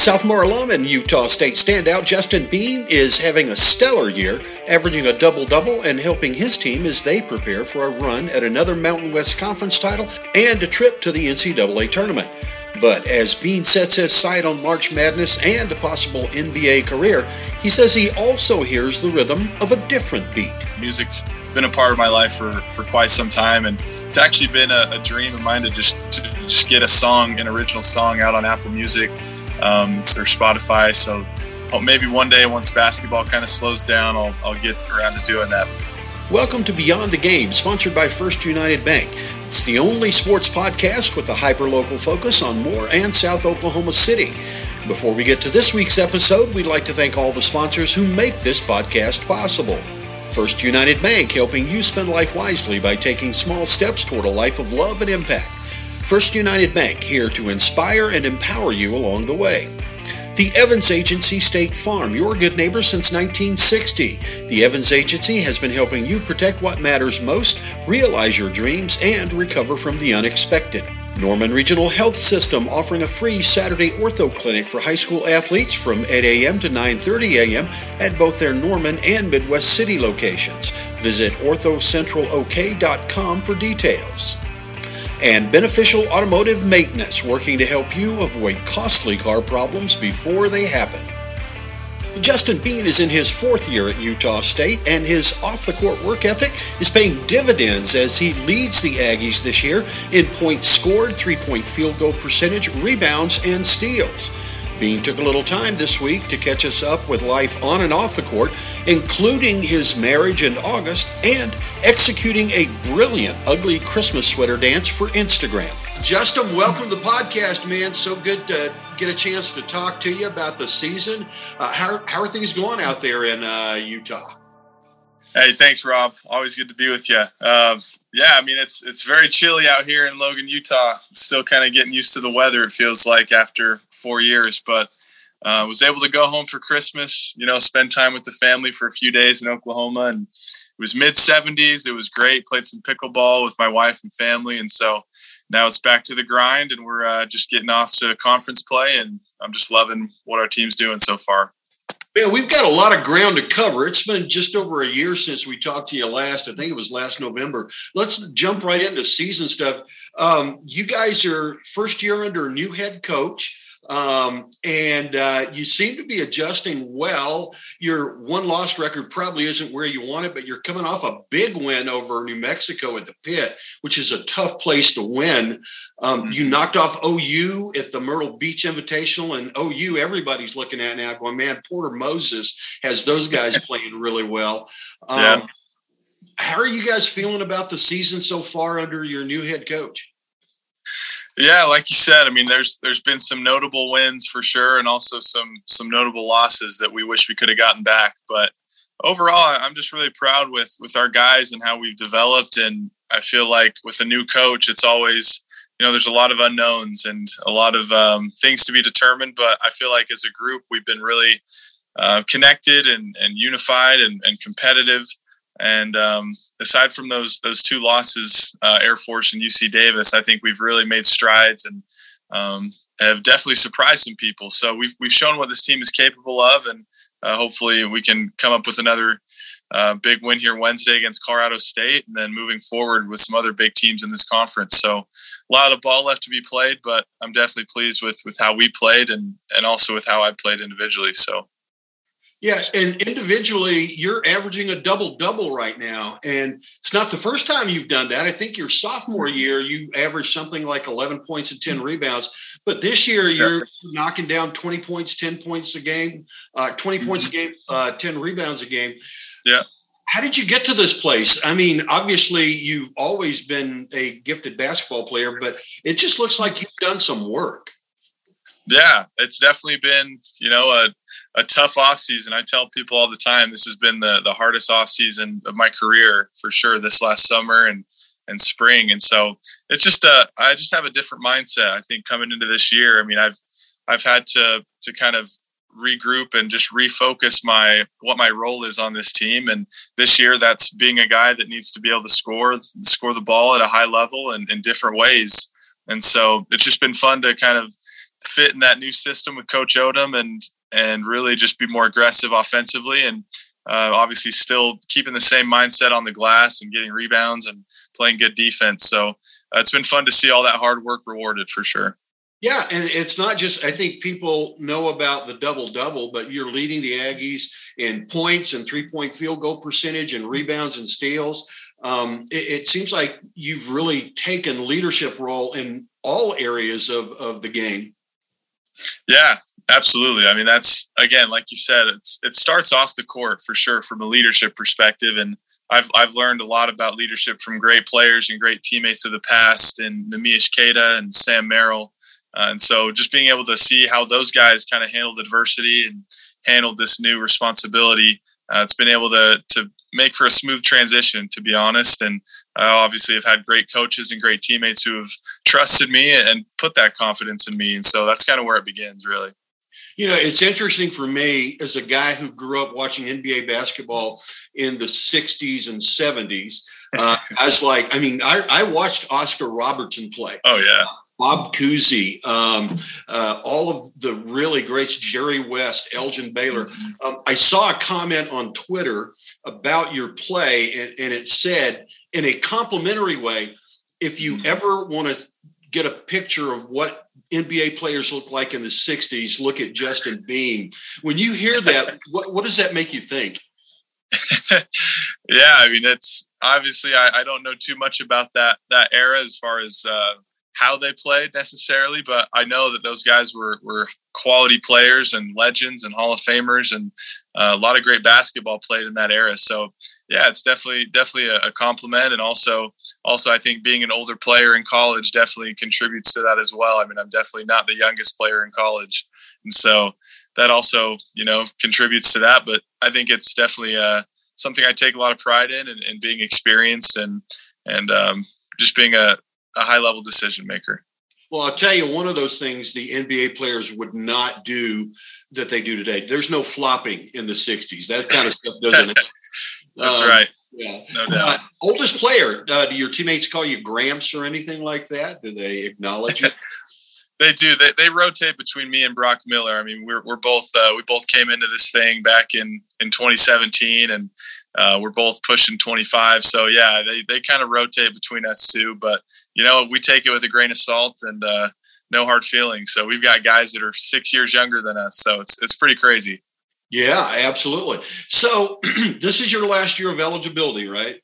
Southmoore alum and Utah State standout Justin Bean is having a stellar year, averaging a double double and helping his team as they prepare for a run at another Mountain West Conference title and a trip to the NCAA tournament. But as Bean sets his sight on March Madness and a possible NBA career, he says he also hears the rhythm of a different beat. Music's been a part of my life for, for quite some time, and it's actually been a, a dream of mine to just to just get a song, an original song, out on Apple Music um, or Spotify. So oh, maybe one day, once basketball kind of slows down, I'll, I'll get around to doing that. Welcome to Beyond the Game, sponsored by First United Bank. It's the only sports podcast with a hyper-local focus on Moore and South Oklahoma City. Before we get to this week's episode, we'd like to thank all the sponsors who make this podcast possible. First United Bank, helping you spend life wisely by taking small steps toward a life of love and impact. First United Bank, here to inspire and empower you along the way. The Evans Agency State Farm, your good neighbor since 1960. The Evans Agency has been helping you protect what matters most, realize your dreams, and recover from the unexpected. Norman Regional Health System offering a free Saturday ortho clinic for high school athletes from 8 a.m. to 9:30 a.m. at both their Norman and Midwest City locations. Visit orthocentralok.com for details and Beneficial Automotive Maintenance, working to help you avoid costly car problems before they happen. Justin Bean is in his fourth year at Utah State, and his off the court work ethic is paying dividends as he leads the Aggies this year in points scored, three point field goal percentage, rebounds, and steals. Bean took a little time this week to catch us up with life on and off the court, including his marriage in August and executing a brilliant ugly Christmas sweater dance for Instagram. Justin, welcome to the podcast, man. So good to get a chance to talk to you about the season. Uh, how, how are things going out there in uh, Utah? Hey, thanks, Rob. Always good to be with you. Uh, yeah, I mean it's it's very chilly out here in Logan, Utah. Still kind of getting used to the weather. It feels like after four years, but uh, was able to go home for Christmas. You know, spend time with the family for a few days in Oklahoma, and it was mid 70s. It was great. Played some pickleball with my wife and family, and so now it's back to the grind, and we're uh, just getting off to conference play, and I'm just loving what our team's doing so far. Man, we've got a lot of ground to cover. It's been just over a year since we talked to you last. I think it was last November. Let's jump right into season stuff. Um, you guys are first year under a new head coach. Um, and uh, you seem to be adjusting well. Your one loss record probably isn't where you want it, but you're coming off a big win over New Mexico at the pit, which is a tough place to win. Um, mm-hmm. You knocked off OU at the Myrtle Beach Invitational, and OU, everybody's looking at now going, man, Porter Moser has those guys playing really well. Um, yeah. How are you guys feeling about the season so far under your new head coach? Yeah, like you said, I mean, there's there's been some notable wins for sure, and also some some notable losses that we wish we could have gotten back. But overall, I'm just really proud with with our guys and how we've developed. And I feel like with a new coach, it's always you know there's a lot of unknowns and a lot of um, things to be determined. But I feel like as a group, we've been really uh, connected and and unified and, and competitive. And um, aside from those those two losses, uh, Air Force and UC Davis, I think we've really made strides and um, have definitely surprised some people. So we've we've shown what this team is capable of, and uh, hopefully we can come up with another uh, big win here Wednesday against Colorado State, and then moving forward with some other big teams in this conference. So a lot of ball left to be played, but I'm definitely pleased with with how we played and and also with how I played individually. So yeah, and individually, you're averaging a double double right now, and it's not the first time you've done that. I think your sophomore mm-hmm. year, you averaged something like 11 points and 10 mm-hmm. rebounds, but this year you're knocking down 20 points, 10 points a game, uh, 20 mm-hmm. points a game, uh, 10 rebounds a game. Yeah. How did you get to this place? I mean, obviously, you've always been a gifted basketball player, but it just looks like you've done some work. Yeah, it's definitely been, you know, a a tough off season. I tell people all the time this has been the the hardest off season of my career for sure. This last summer and and spring, and so it's just a uh, I just have a different mindset. I think coming into this year, I mean I've I've had to to kind of regroup and just refocus my what my role is on this team and this year that's being a guy that needs to be able to score score the ball at a high level and in different ways and so it's just been fun to kind of fit in that new system with Coach Odom and and really just be more aggressive offensively and uh, obviously still keeping the same mindset on the glass and getting rebounds and playing good defense. So uh, it's been fun to see all that hard work rewarded for sure. Yeah, and it's not just I think people know about the double double, but you're leading the Aggies in points and three point field goal percentage and rebounds and steals. Um, it, it, seems like you've really taken leadership role in all areas of, of the game. Yeah, absolutely. I mean, that's again, like you said, it's it starts off the court for sure from a leadership perspective, and I've I've learned a lot about leadership from great players and great teammates of the past, and Neemias Queta and Sam Merrill, uh, and so just being able to see how those guys kind of handled adversity and handled this new responsibility, uh, it's been able to to make for a smooth transition, to be honest. And obviously, I've had great coaches and great teammates who have trusted me and put that confidence in me. And so that's kind of where it begins, really. You know, it's interesting for me as a guy who grew up watching NBA basketball in the 60s and 70s. Uh, I was like, I mean, I, I watched Oscar Robertson play. Oh, yeah. Bob Cousy, um, uh, all of the really greats, Jerry West, Elgin Baylor. Mm-hmm. Um, I saw a comment on Twitter about your play, and, and it said, in a complimentary way, if you mm-hmm. ever want to get a picture of what NBA players look like in the 60s, look at Justin Bean. When you hear that, what, what does that make you think? yeah, I mean, it's obviously I, I, don't know too much about that that era as far as uh, how they played necessarily, but I know that those guys were were quality players and legends and Hall of Famers, and uh, a lot of great basketball played in that era. So yeah, it's definitely definitely a, a compliment, and also also I think being an older player in college definitely contributes to that as well. I mean, I'm definitely not the youngest player in college, and so that also you know contributes to that. But I think it's definitely uh, something I take a lot of pride in, and, and being experienced and and um, just being a a high level decision maker. Well, I'll tell you, one of those things the NBA players would not do that they do today. There's no flopping in the 60s. That kind of stuff doesn't. That's um, right. Yeah. No doubt. Uh, oldest player, uh, do your teammates call you Gramps or anything like that? Do they acknowledge it? they do. They, they rotate between me and Brock Miller. I mean, we're, we're both, uh, we both came into this thing back in, in 2017 and uh, we're both pushing 25. So yeah, they, they kind of rotate between us two, but you know, we take it with a grain of salt and uh, no hard feelings. So we've got guys that are six years younger than us. So it's it's pretty crazy. Yeah, absolutely. So this is your last year of eligibility, right?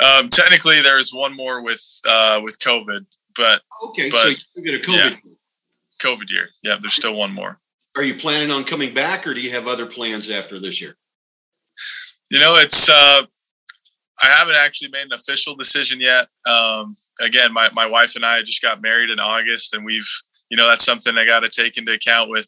Um, technically, there's one more with uh, with COVID, but okay, but, so you get a COVID. Yeah, COVID year. Yeah, there's still one more. Are you planning on coming back, or do you have other plans after this year? You know, it's uh, I haven't actually made an official decision yet. Um, again, my, my wife and I just got married in August, and we've you know that's something I got to take into account with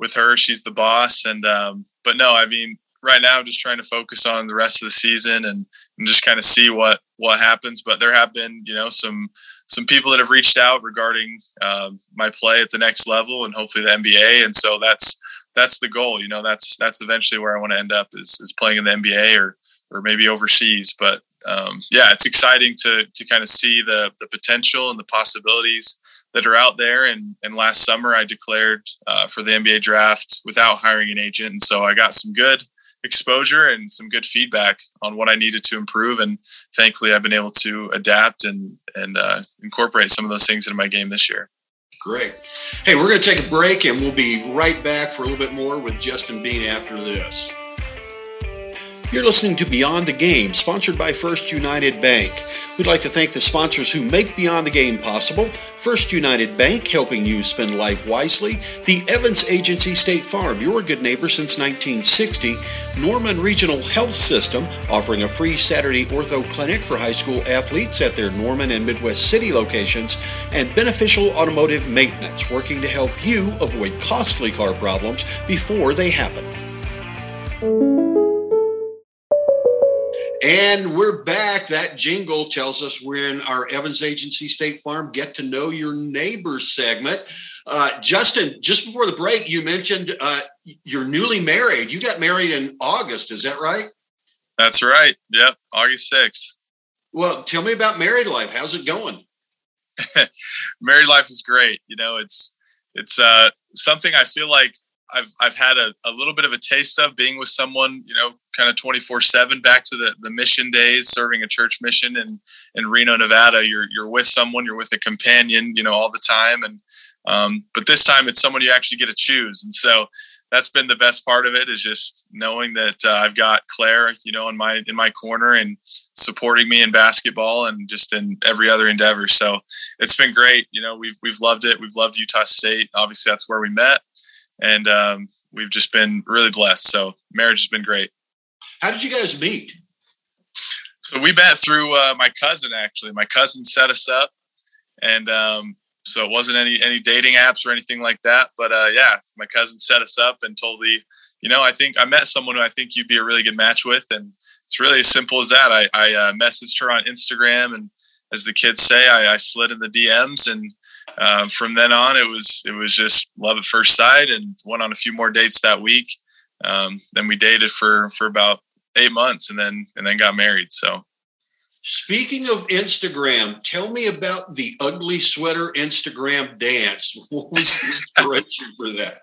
with her. She's the boss, and um, but no, I mean right now I'm just trying to focus on the rest of the season and, and just kind of see what what happens. But there have been you know some some people that have reached out regarding um, my play at the next level and hopefully the NBA, and so that's that's the goal. You know, that's that's eventually where I want to end up is is playing in the NBA or or maybe overseas. But um, yeah, it's exciting to to kind of see the the potential and the possibilities that are out there. And and last summer I declared uh, for the NBA draft without hiring an agent, and so I got some good exposure and some good feedback on what I needed to improve. And thankfully, I've been able to adapt and and uh, incorporate some of those things into my game this year. Great. Hey, we're going to take a break and we'll be right back for a little bit more with Justin Bean after this. You're listening to Beyond the Game, sponsored by First United Bank. We'd like to thank the sponsors who make Beyond the Game possible First United Bank, helping you spend life wisely, the Evans Agency State Farm, your good neighbor since 1960, Norman Regional Health System, offering a free Saturday ortho clinic for high school athletes at their Norman and Midwest City locations, and Beneficial Automotive Maintenance, working to help you avoid costly car problems before they happen. And we're back. That jingle tells us we're in our Evans Agency State Farm Get to Know Your Neighbor segment. Uh, Justin, just before the break, you mentioned uh, you're newly married. You got married in August, is that right? That's right. Yep, August 6th. Well, tell me about married life. How's it going? married life is great. You know, it's it's uh, something I feel like I've I've had a, a little bit of a taste of being with someone, you know, kind of 24/7 back to the the mission days serving a church mission in in Reno, Nevada. You're you're with someone, you're with a companion, you know, all the time and um, but this time it's someone you actually get to choose. And so that's been the best part of it is just knowing that uh, I've got Claire, you know, in my in my corner and supporting me in basketball and just in every other endeavor. So it's been great. You know, we've we've loved it. We've loved Utah State. Obviously, that's where we met and um, we've just been really blessed. So marriage has been great. How did you guys meet? So we met through uh, my cousin. Actually, my cousin set us up, and um, so it wasn't any any dating apps or anything like that. But uh, yeah, my cousin set us up and told me, you know, I think I met someone who I think you'd be a really good match with, and it's really as simple as that. I, I uh, messaged her on Instagram, and as the kids say, I, I slid in the DMs and um, from then on, it was it was just love at first sight, and went on a few more dates that week. Um, then we dated for for about eight months, and then and then got married. So, speaking of Instagram, tell me about the ugly sweater Instagram dance. What was the inspiration for that?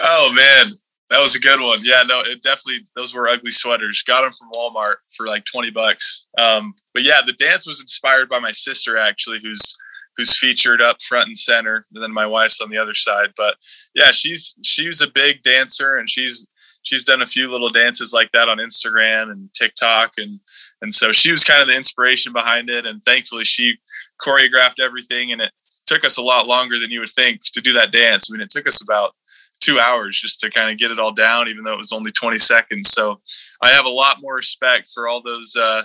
Oh man, that was a good one. Yeah, no, it definitely those were ugly sweaters. Got them from Walmart for like twenty bucks. Um, but yeah, the dance was inspired by my sister actually, who's who's featured up front and center and then my wife's on the other side. But yeah she's she's a big dancer and she's she's done a few little dances like that on instagram and tiktok and and so she was kind of the inspiration behind it and thankfully she choreographed everything and it took us a lot longer than you would think to do that dance. I mean it took us about two hours just to kind of get it all down even though it was only 20 seconds. So i have a lot more respect for all those uh,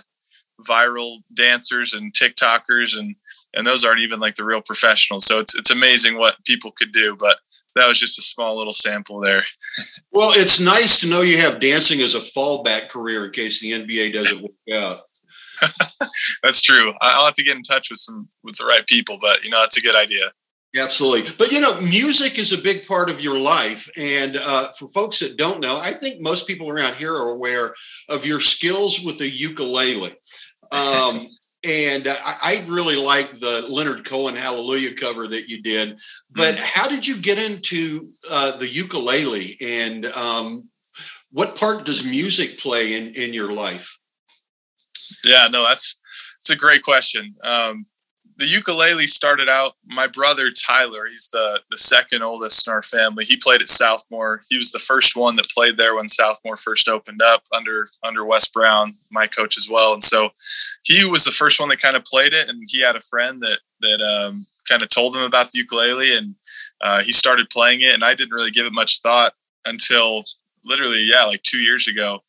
viral dancers and tiktokers and and those aren't even like the real professionals. So it's it's amazing what people could do. But that was just a small little sample there. Well, it's nice to know you have dancing as a fallback career in case the NBA doesn't work out. that's true. I'll have to get in touch with some with the right people, but you know that's a good idea. Absolutely. But you know, music is a big part of your life. And uh, for folks that don't know, I think most people around here are aware of your skills with the ukulele. Um, and uh, I really like the Leonard Cohen Hallelujah cover that you did. But mm-hmm. how did you get into uh, the ukulele, and um, what part does music play in in your life? Yeah, no, that's it's a great question. Um, the ukulele started out my brother tyler he's the the second oldest in our family. He played at Southmoore he was the first one that played there when Southmoore first opened up under under wes brown my coach as well. And so he was the first one that kind of played it and he had a friend that that um, kind of told him about the ukulele and uh, he started playing it and i didn't really give it much thought until literally yeah like two years ago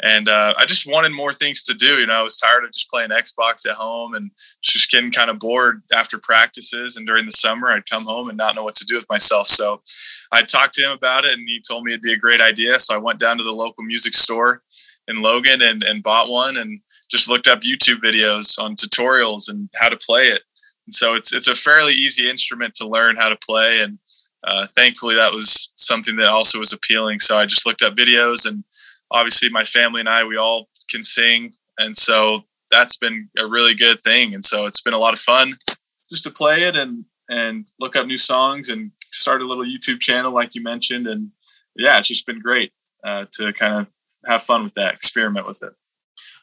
and uh, I just wanted more things to do. You know, I was tired of just playing Xbox at home and just getting kind of bored after practices. And during the summer, I'd come home and not know what to do with myself. So I talked to him about it, and he told me it'd be a great idea. So I went down to the local music store in Logan and, and bought one, and just looked up YouTube videos on tutorials and how to play it. And so it's it's a fairly easy instrument to learn how to play, and uh, thankfully that was something that also was appealing. So I just looked up videos and obviously my family and I, we all can sing. And so that's been a really good thing. And so it's been a lot of fun just to play it and, and look up new songs and start a little YouTube channel, like you mentioned. And yeah, it's just been great uh, to kind of have fun with that, experiment with it.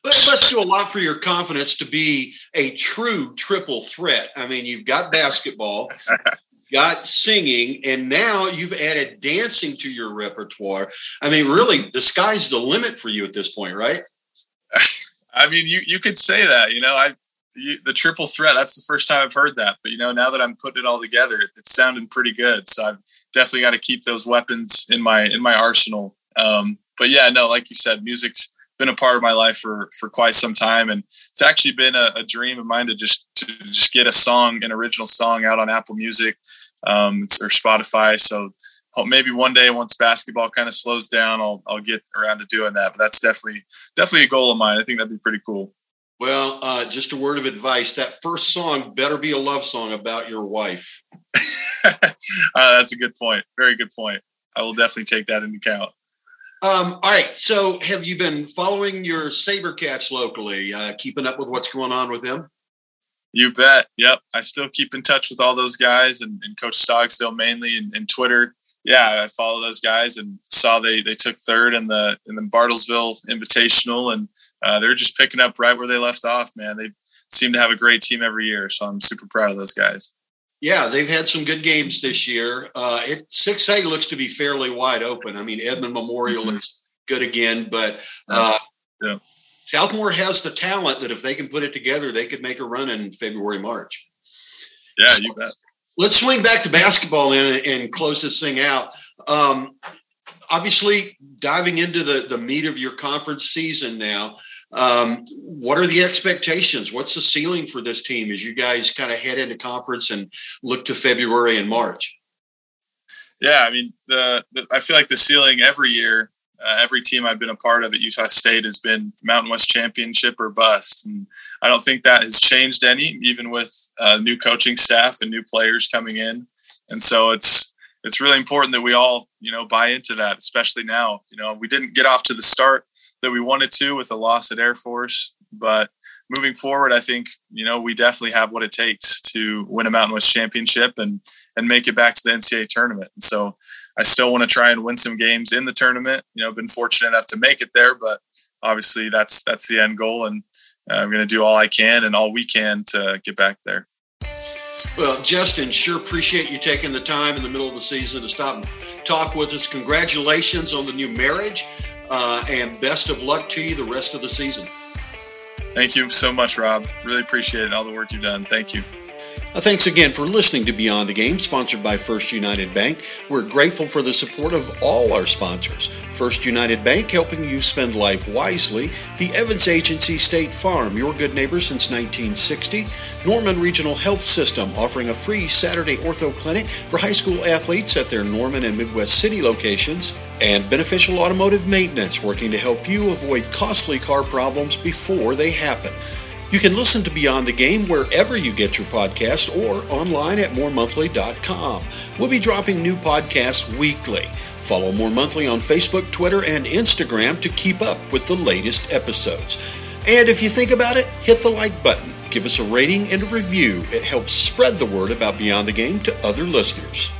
But it must do a lot for your confidence to be a true triple threat. I mean, you've got basketball, got singing, and now you've added dancing to your repertoire. I mean, really, the sky's the limit for you at this point, right? I mean, you you could say that. You know, I you, the triple threat. That's the first time I've heard that. But you know, now that I'm putting it all together, it, it's sounding pretty good. So I've definitely got to keep those weapons in my in my arsenal. Um, but yeah, no, like you said, music's been a part of my life for for quite some time, and it's actually been a, a dream of mine to just to just get a song, an original song, out on Apple Music um, or Spotify. So maybe one day once basketball kind of slows down, I'll I'll get around to doing that. But that's definitely definitely a goal of mine. I think that'd be pretty cool. Well, uh, just a word of advice: that first song better be a love song about your wife. uh, that's a good point. Very good point. I will definitely take that into account. Um, all right. So, have you been following your SaberCats locally? Uh, keeping up with what's going on with them? You bet. Yep. I still keep in touch with all those guys and, and Coach Stogsdale mainly and, and, Twitter. Yeah, I follow those guys and saw they they took third in the in the Bartlesville Invitational, and uh, they're just picking up right where they left off. Man, they seem to have a great team every year, so I'm super proud of those guys. Yeah, they've had some good games this year. Uh, it six A looks to be fairly wide open. I mean, Edmond Memorial mm-hmm. is good again, but uh, yeah. Southmoore has the talent that if they can put it together, they could make a run in February, March. Yeah, so, you bet. Let's swing back to basketball and, and close this thing out. Um, obviously, diving into the, the meat of your conference season now, um, what are the expectations? What's the ceiling for this team as you guys kind of head into conference and look to February and March? Yeah, I mean, the, the I feel like the ceiling every year uh, every team I've been a part of at Utah State has been Mountain West Championship or bust, and I don't think that has changed any, even with uh, new coaching staff and new players coming in. And so it's it's really important that we all you know buy into that, especially now. You know, we didn't get off to the start that we wanted to with a loss at Air Force, but moving forward, I think you know we definitely have what it takes to win a Mountain West championship and and make it back to the NCAA tournament. And so I still want to try and win some games in the tournament. You know, been fortunate enough to make it there, but obviously that's that's the end goal, and uh, I'm going to do all I can and all we can to get back there. Well, Justin, sure appreciate you taking the time in the middle of the season to stop and talk with us. Congratulations on the new marriage, uh, and best of luck to you the rest of the season. Thank you so much, Rob. Really appreciate it, all the work you've done. Thank you. Uh, thanks again for listening to Beyond the Game, sponsored by First United Bank. We're grateful for the support of all our sponsors. First United Bank, helping you spend life wisely. The Evans Agency State Farm, your good neighbor since 1960. Norman Regional Health System, offering a free Saturday ortho clinic for high school athletes at their Norman and Midwest City locations. And Beneficial Automotive Maintenance, working to help you avoid costly car problems before they happen. You can listen to Beyond the Game wherever you get your podcast or online at mooremonthly.com. We'll be dropping new podcasts weekly. Follow Moore Monthly on Facebook, Twitter, and Instagram to keep up with the latest episodes. And if you think about it, hit the like button, give us a rating and a review. It helps spread the word about Beyond the Game to other listeners.